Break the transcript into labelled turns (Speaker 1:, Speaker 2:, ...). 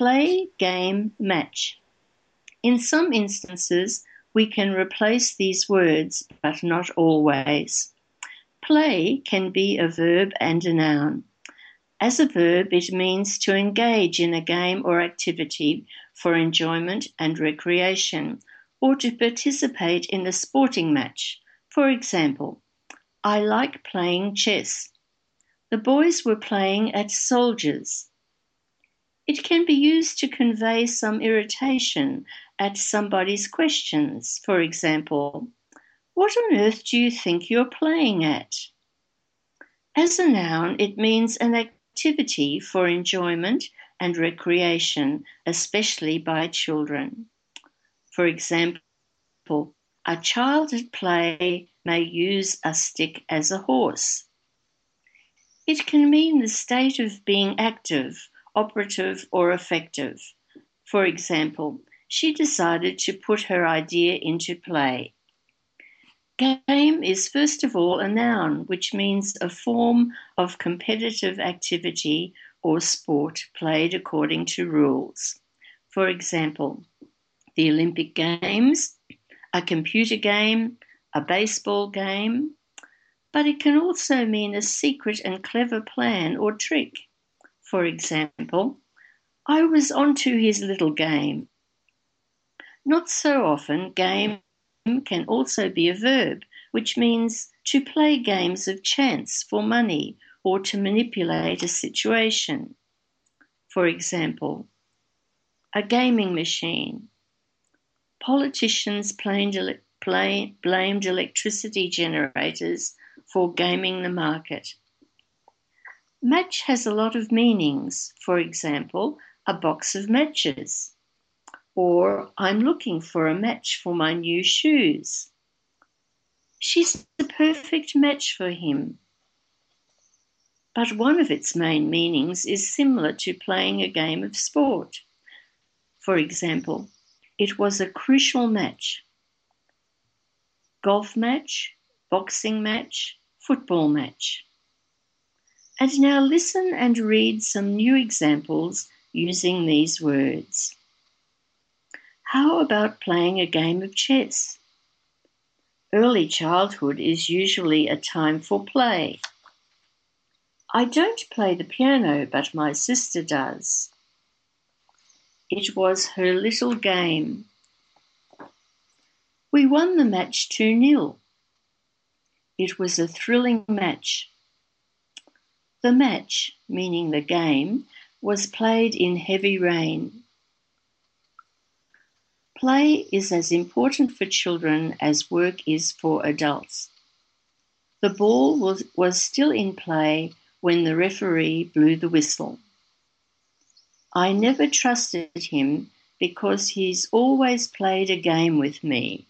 Speaker 1: play, game, match. In some instances, we can replace these words, but not always. Play can be a verb and a noun. As a verb, it means to engage in a game or activity for enjoyment and recreation, or to participate in a sporting match. For example, I like playing chess. The boys were playing at soldiers. It can be used to convey some irritation at somebody's questions. For example, what on earth do you think you're playing at? As a noun, it means an activity for enjoyment and recreation, especially by children. For example, a child at play may use a stick as a horse. It can mean the state of being active, operative, or effective. For example, she decided to put her idea into play. Game is first of all a noun, which means a form of competitive activity or sport played according to rules. For example, the Olympic Games, a computer game, a baseball game, but it can also mean a secret and clever plan or trick. For example, I was onto his little game. Not so often, game can also be a verb, which means to play games of chance for money or to manipulate a situation. For example, a gaming machine. Politicians blamed electricity generators for gaming the market. Match has a lot of meanings. For example, a box of matches. Or I'm looking for a match for my new shoes. She's the perfect match for him. But one of its main meanings is similar to playing a game of sport. For example, it was a crucial match. Golf match, boxing match, football match. And now listen and read some new examples using these words. How about playing a game of chess? Early childhood is usually a time for play. I don't play the piano, but my sister does. It was her little game. We won the match 2 0. It was a thrilling match. The match, meaning the game, was played in heavy rain. Play is as important for children as work is for adults. The ball was, was still in play when the referee blew the whistle. I never trusted him because he's always played a game with me.